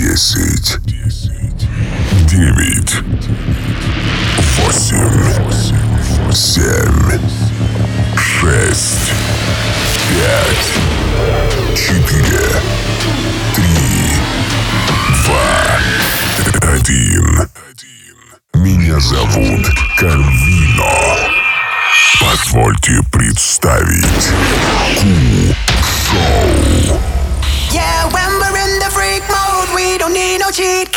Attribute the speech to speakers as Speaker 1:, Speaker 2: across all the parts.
Speaker 1: Десять. Девять. Восемь. Семь. Шесть. Пять. Четыре. Три. Два. Один. Меня зовут Карвино. Позвольте представить Ку-шоу.
Speaker 2: Yeah, don't need no cheat.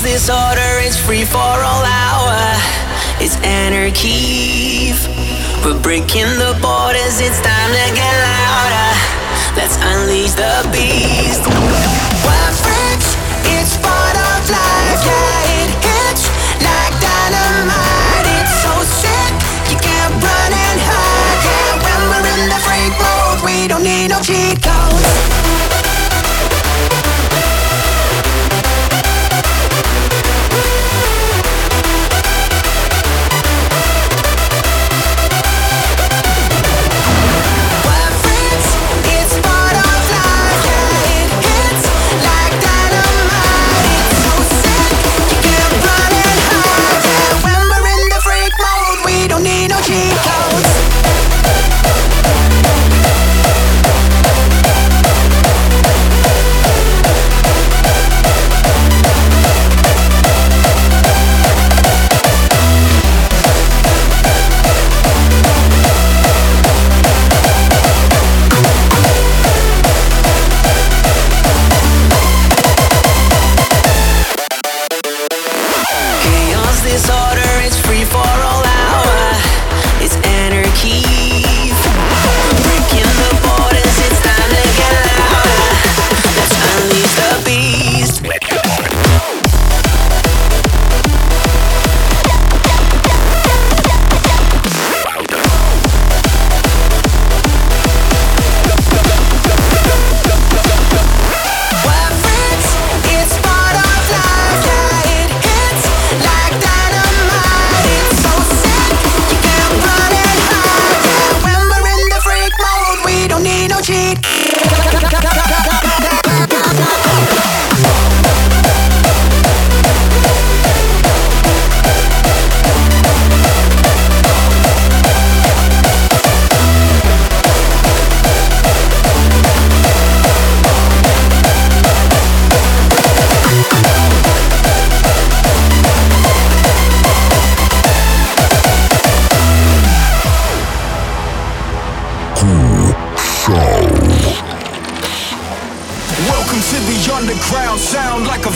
Speaker 2: Chaos, disorder, it's free for all hour. It's anarchy. We're breaking the borders, it's time to get louder. Let's unleash the beast. We're freaks, it's part of life. Yeah, it hits like dynamite. It's so sick, you can't run and hide. Yeah, when we're in the freak mode, we don't need no cheat codes.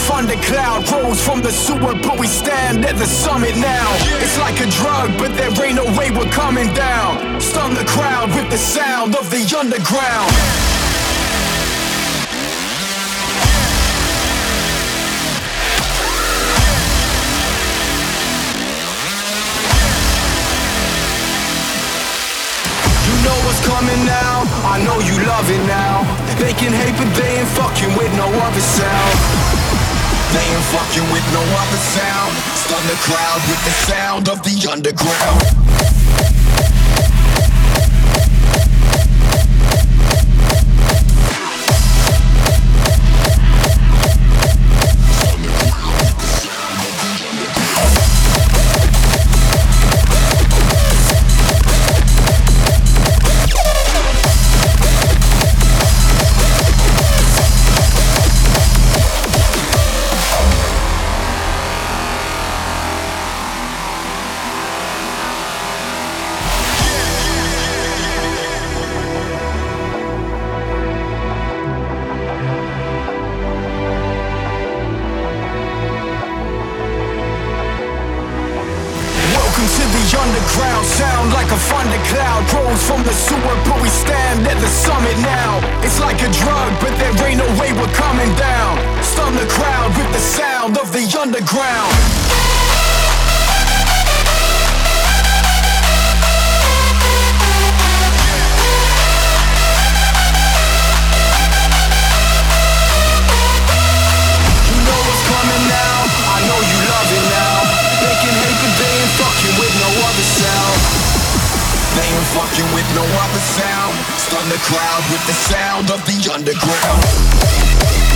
Speaker 3: Thundercloud rose from the sewer, but we stand at the summit now. It's like a drug, but there ain't no way we're coming down. Stun the crowd with the sound of the underground. You know what's coming now. I know you love it now. They can hate, but they ain't fucking with no other sound. They ain't fucking with no other sound. Stun the crowd with the sound of the underground. the crowd with the sound of the underground.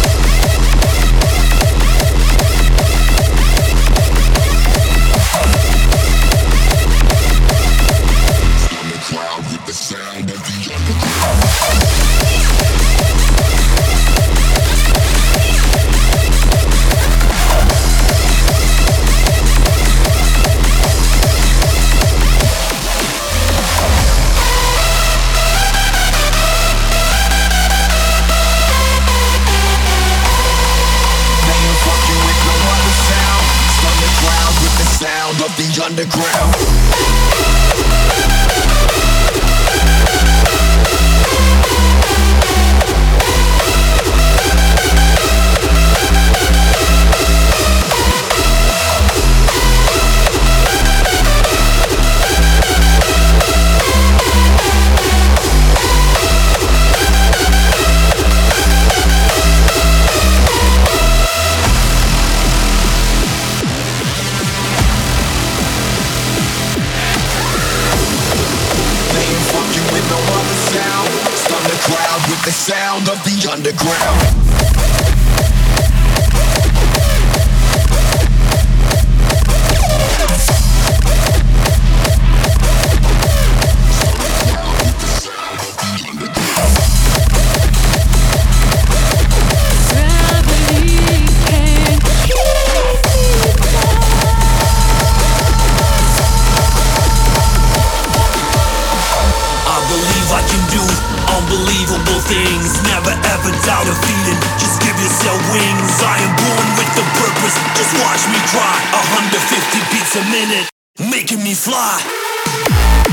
Speaker 4: unbelievable things. Never ever doubt a feeling. Just give yourself wings. I am born with the purpose. Just watch me try. 150 beats a minute, making me fly.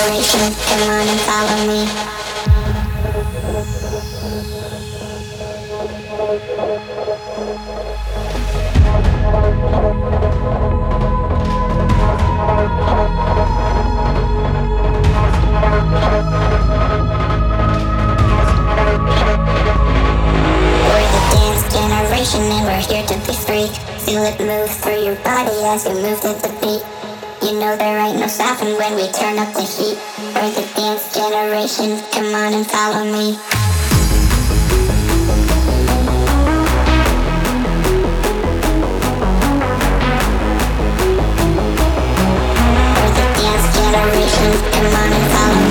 Speaker 5: vibrations. Come on and follow me. We're the dance generation and we're here to be free. Feel it
Speaker 4: move through your body as you move to the beat you know there ain't no stopping when we turn up the heat. We're the dance
Speaker 6: generation, come on and follow me.
Speaker 5: We're the dance
Speaker 2: generation, come on and
Speaker 7: follow me.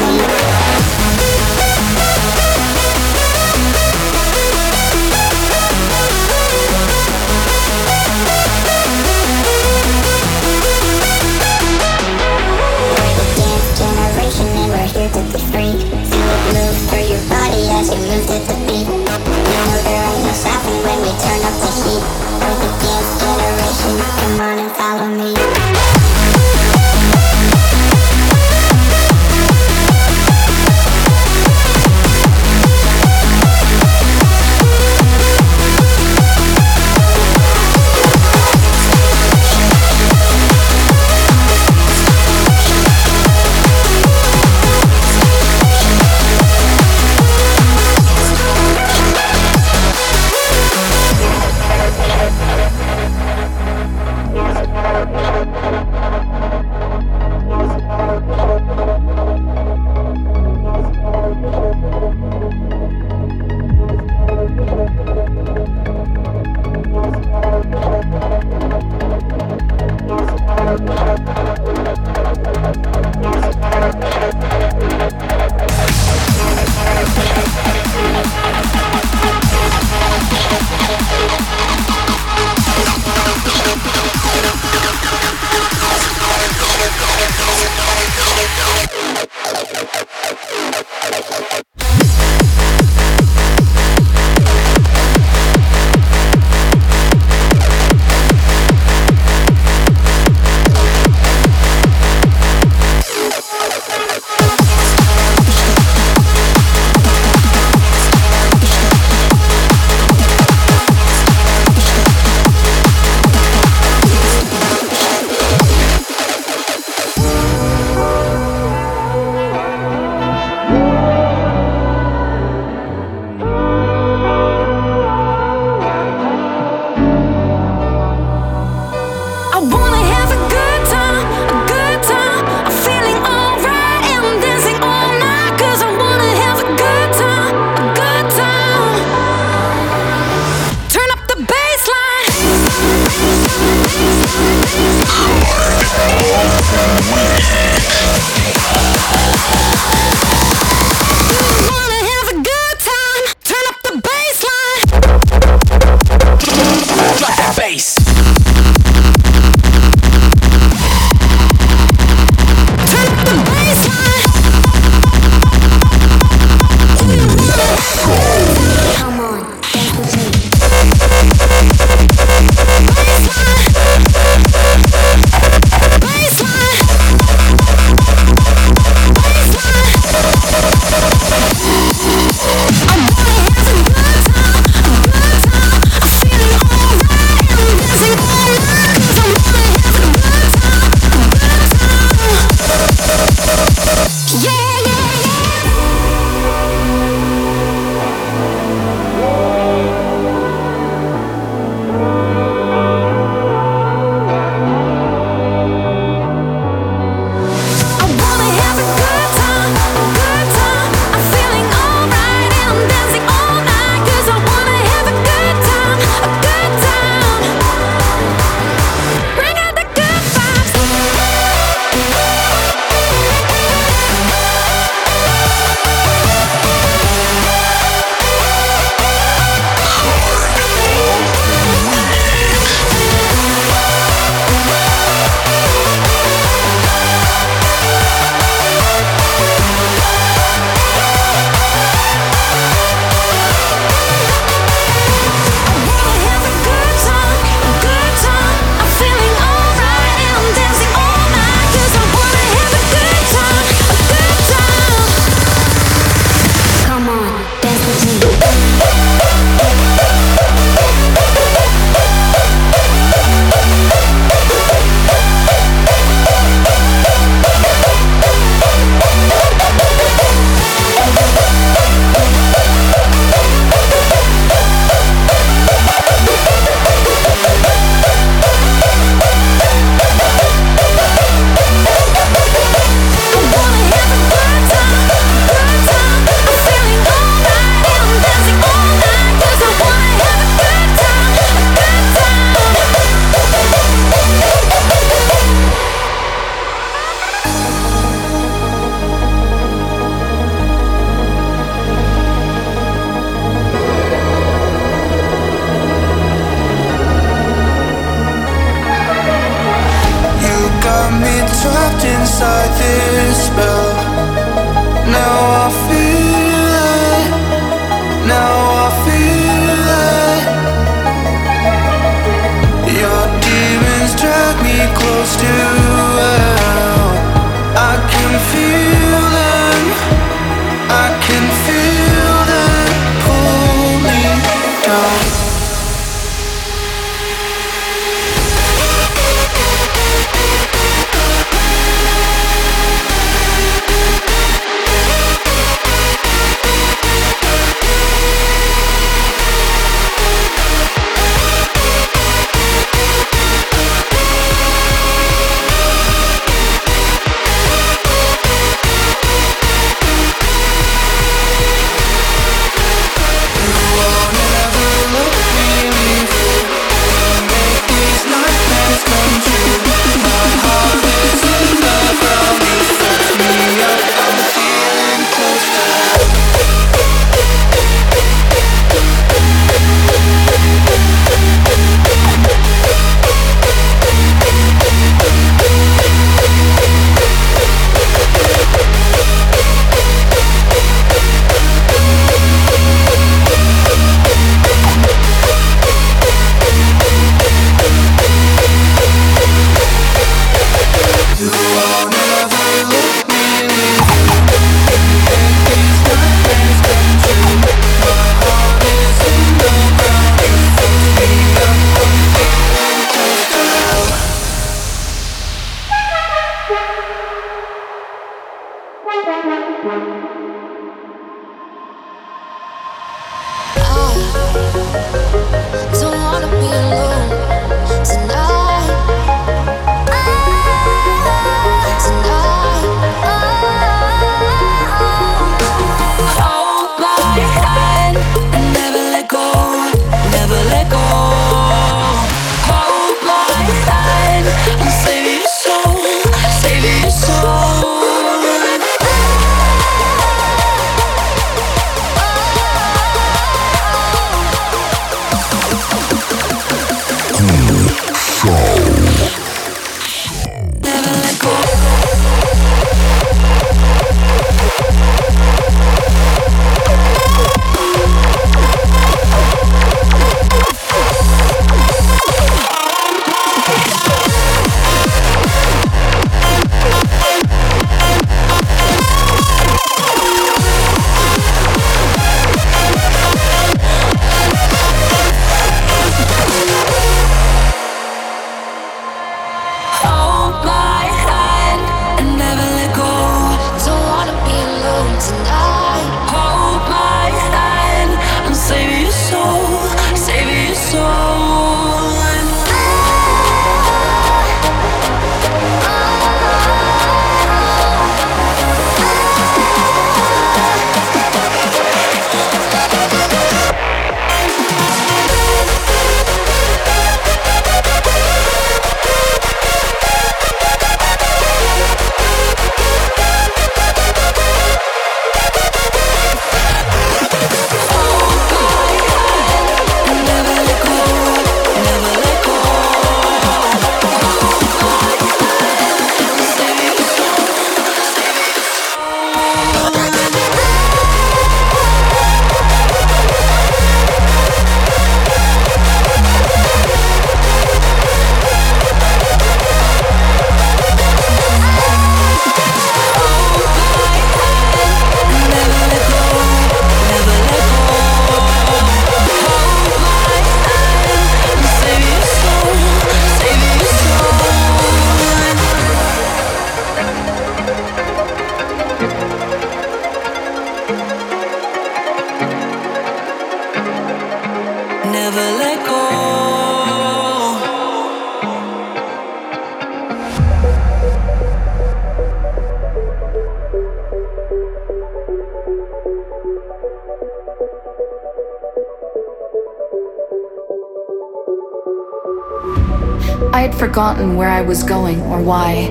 Speaker 7: forgotten where I was going or why.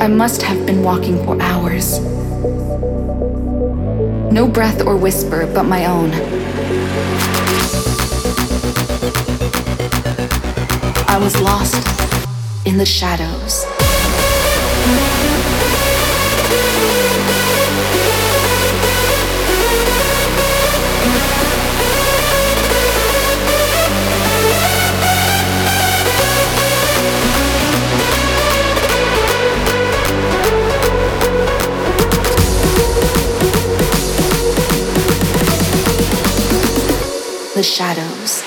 Speaker 7: I must have been walking for hours. No breath or whisper but my own. I was lost in the shadows.
Speaker 8: the shadows.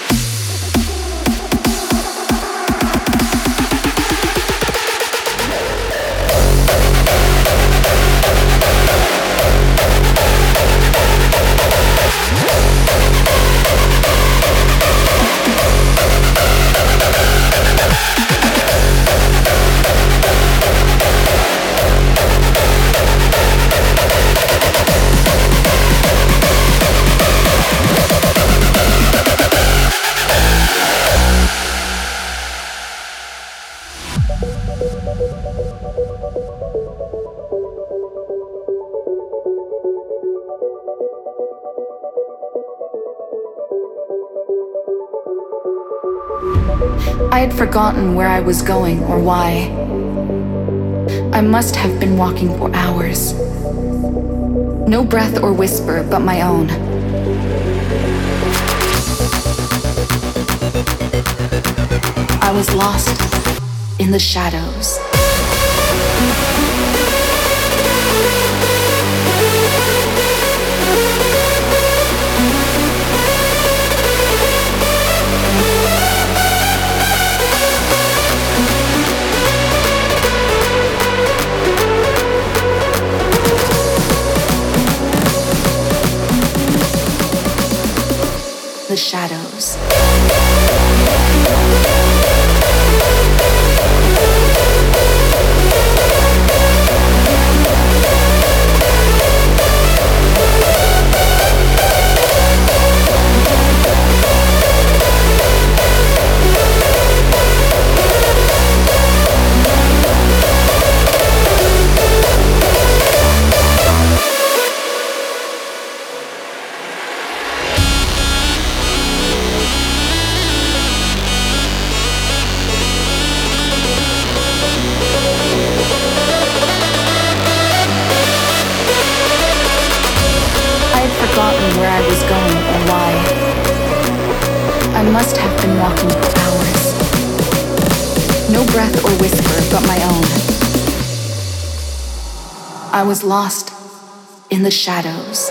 Speaker 8: Forgotten where I was going or why. I must have been walking for hours. No breath or whisper but my own. I was lost in the shadows. The must have been walking for hours. No breath or whisper but my own. I was lost in the shadows.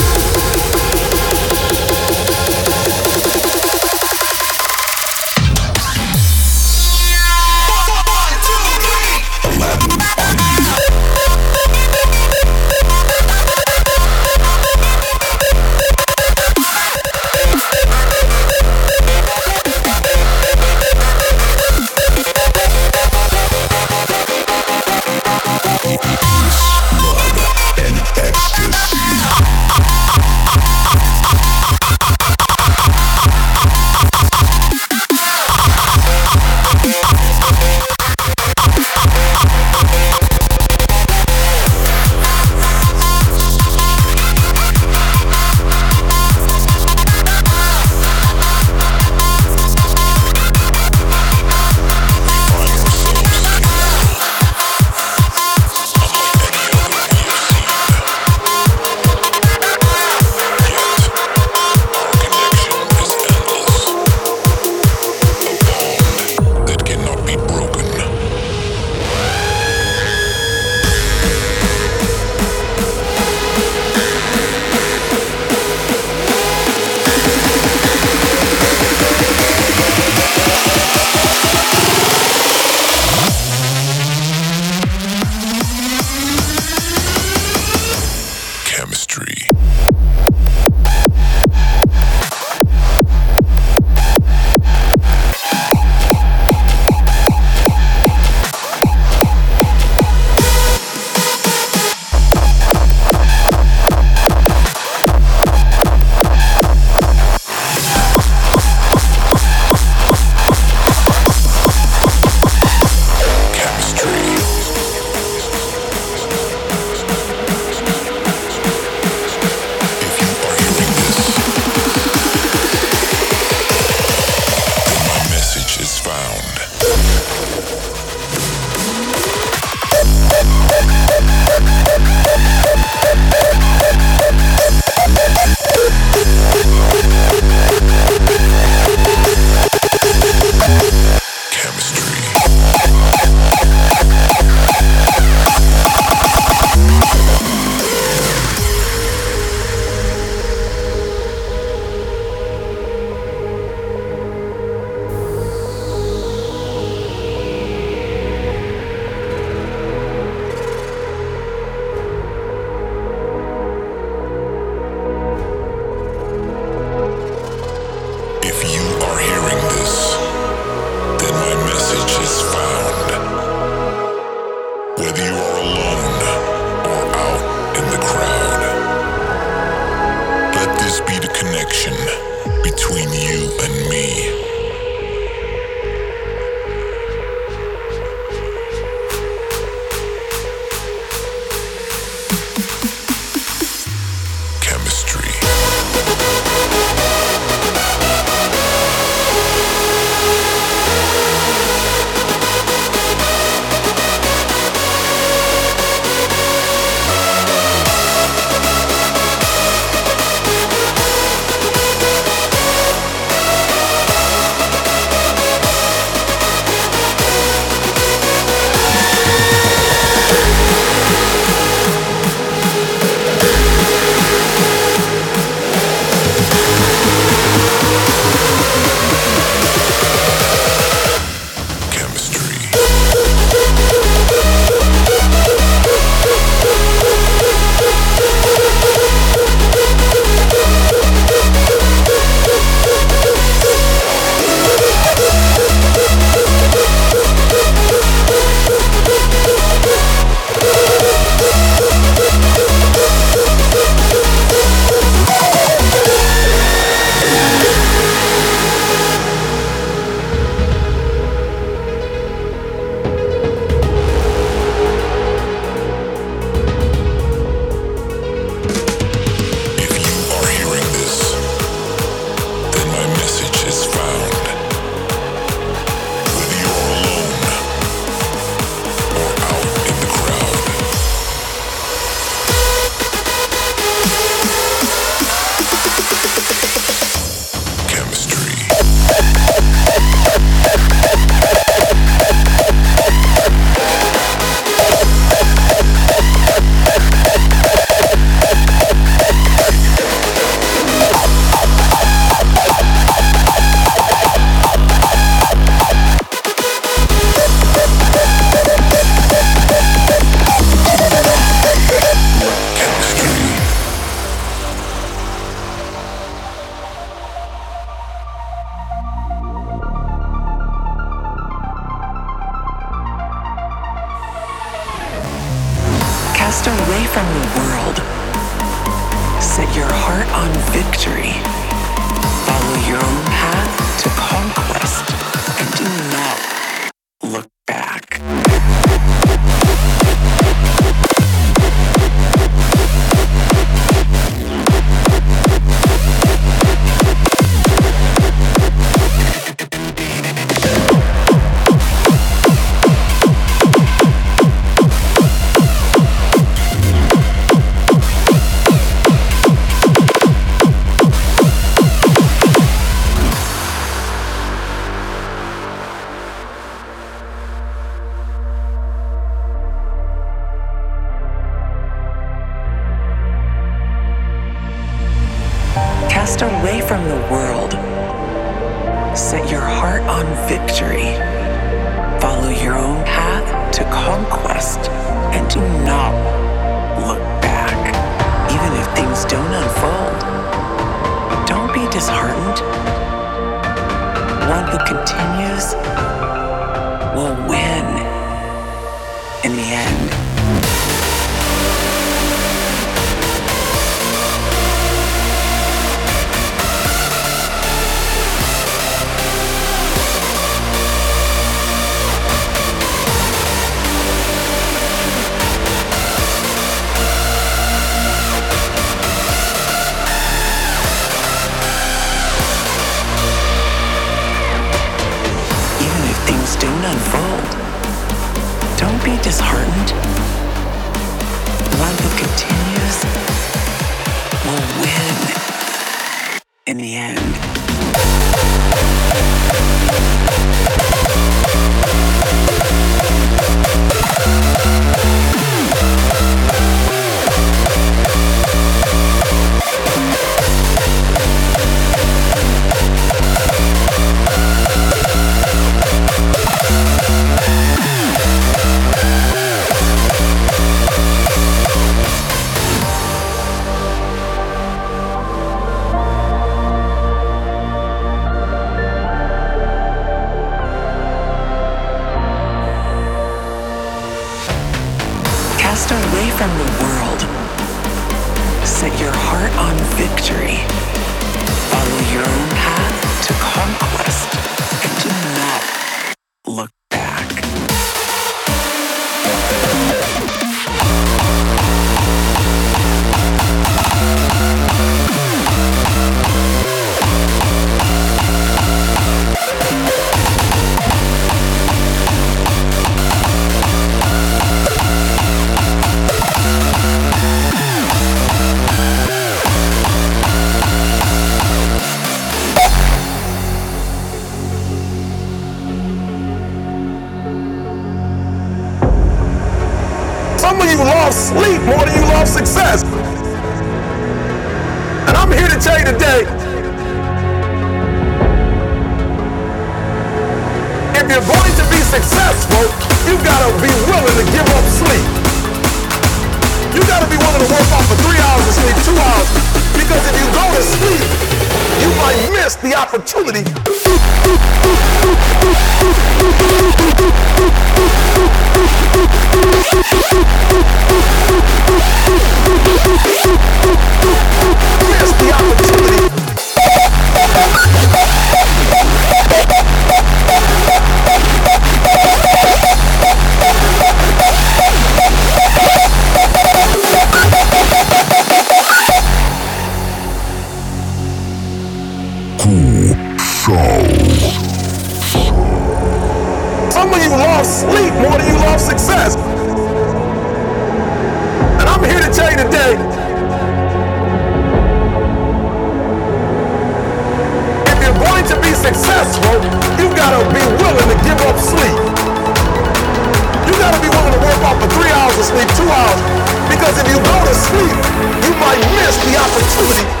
Speaker 9: Because if you go to sleep, you might miss the opportunity.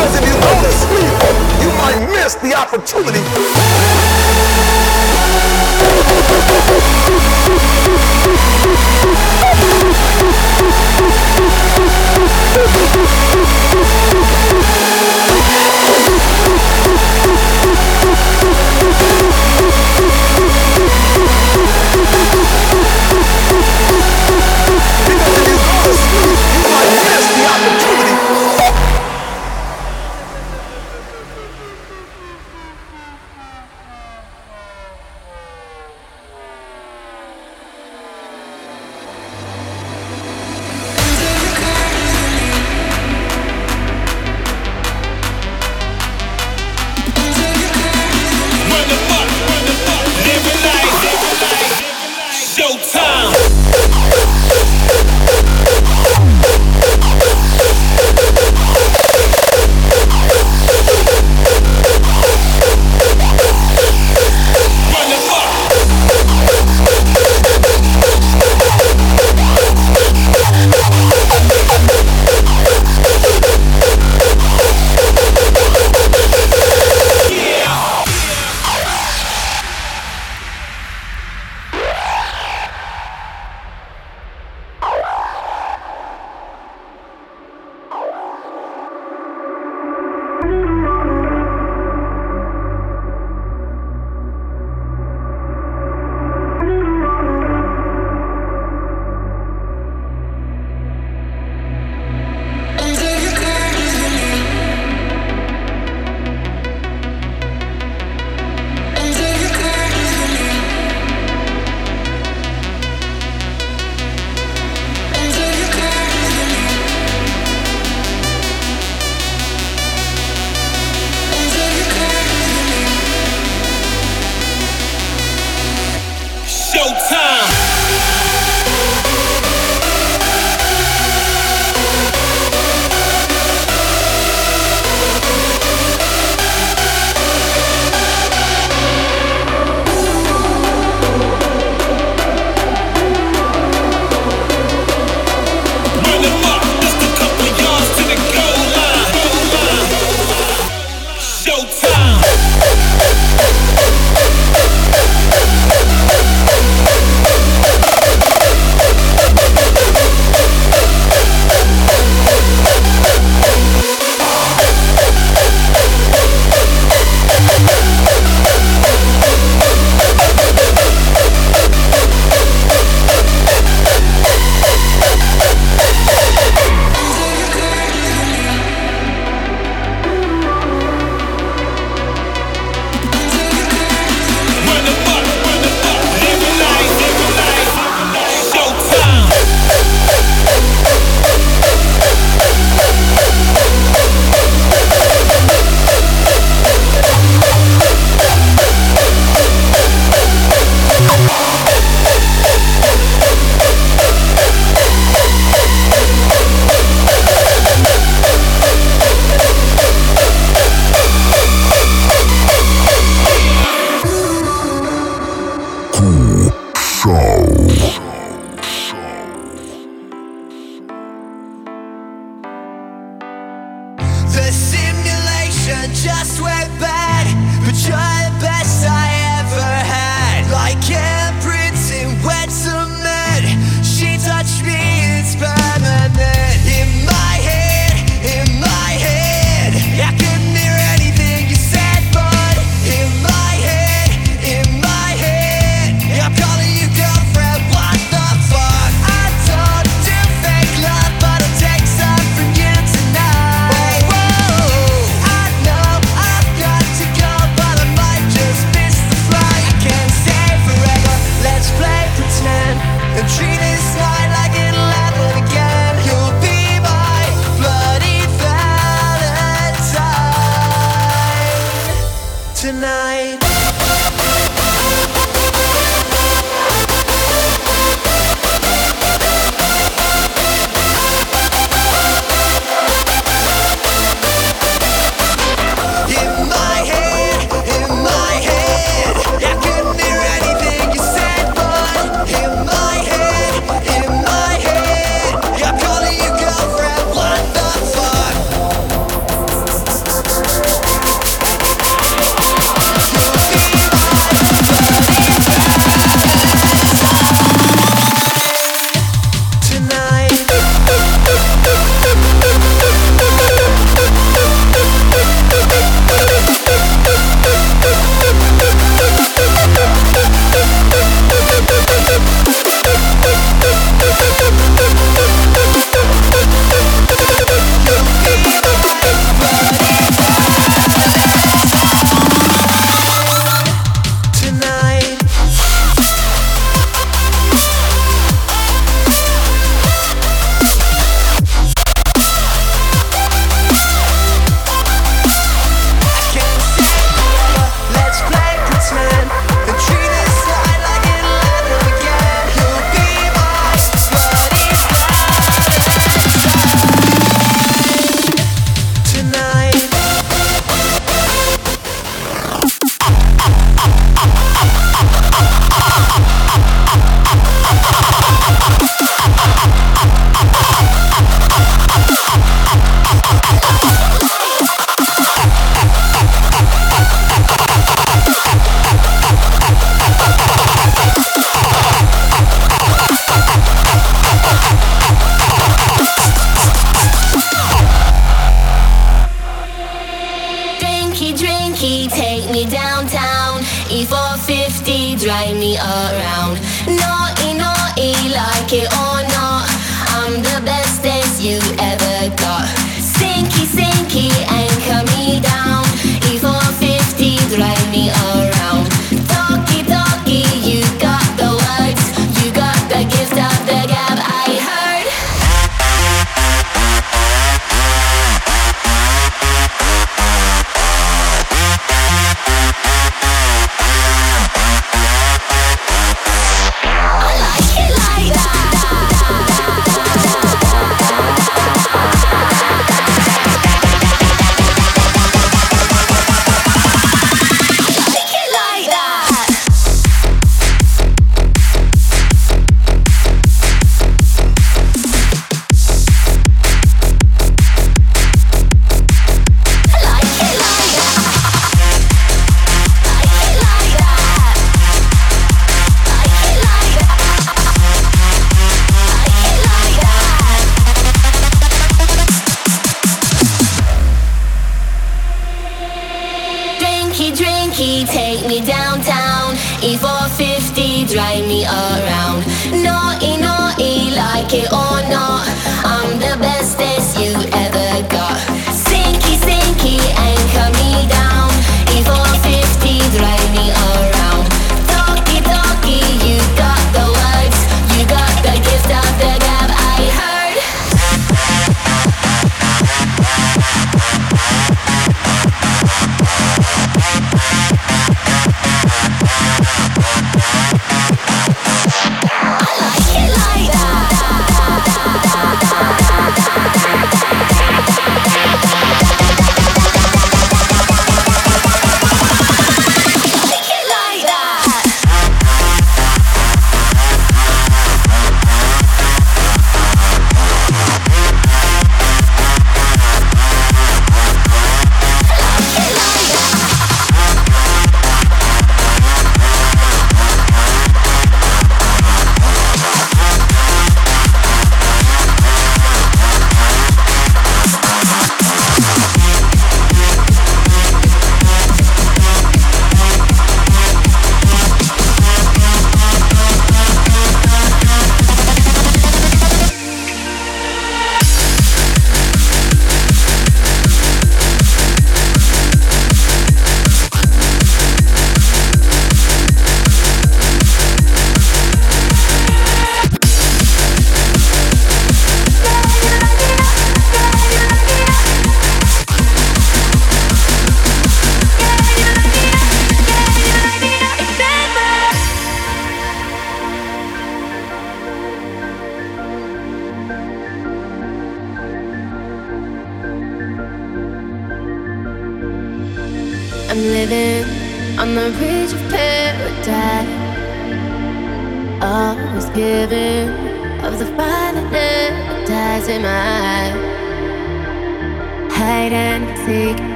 Speaker 9: Because if you don't sleep, you might miss the opportunity.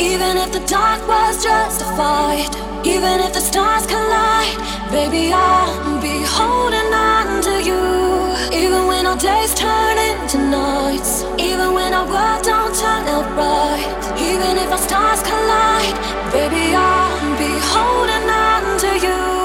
Speaker 9: Even if the dark was justified, even if the
Speaker 4: stars collide, baby, I'll
Speaker 7: be holding on to you. Even when our days turn into nights, even when our world don't turn out right, even if our stars collide, baby, I'll be holding on to you.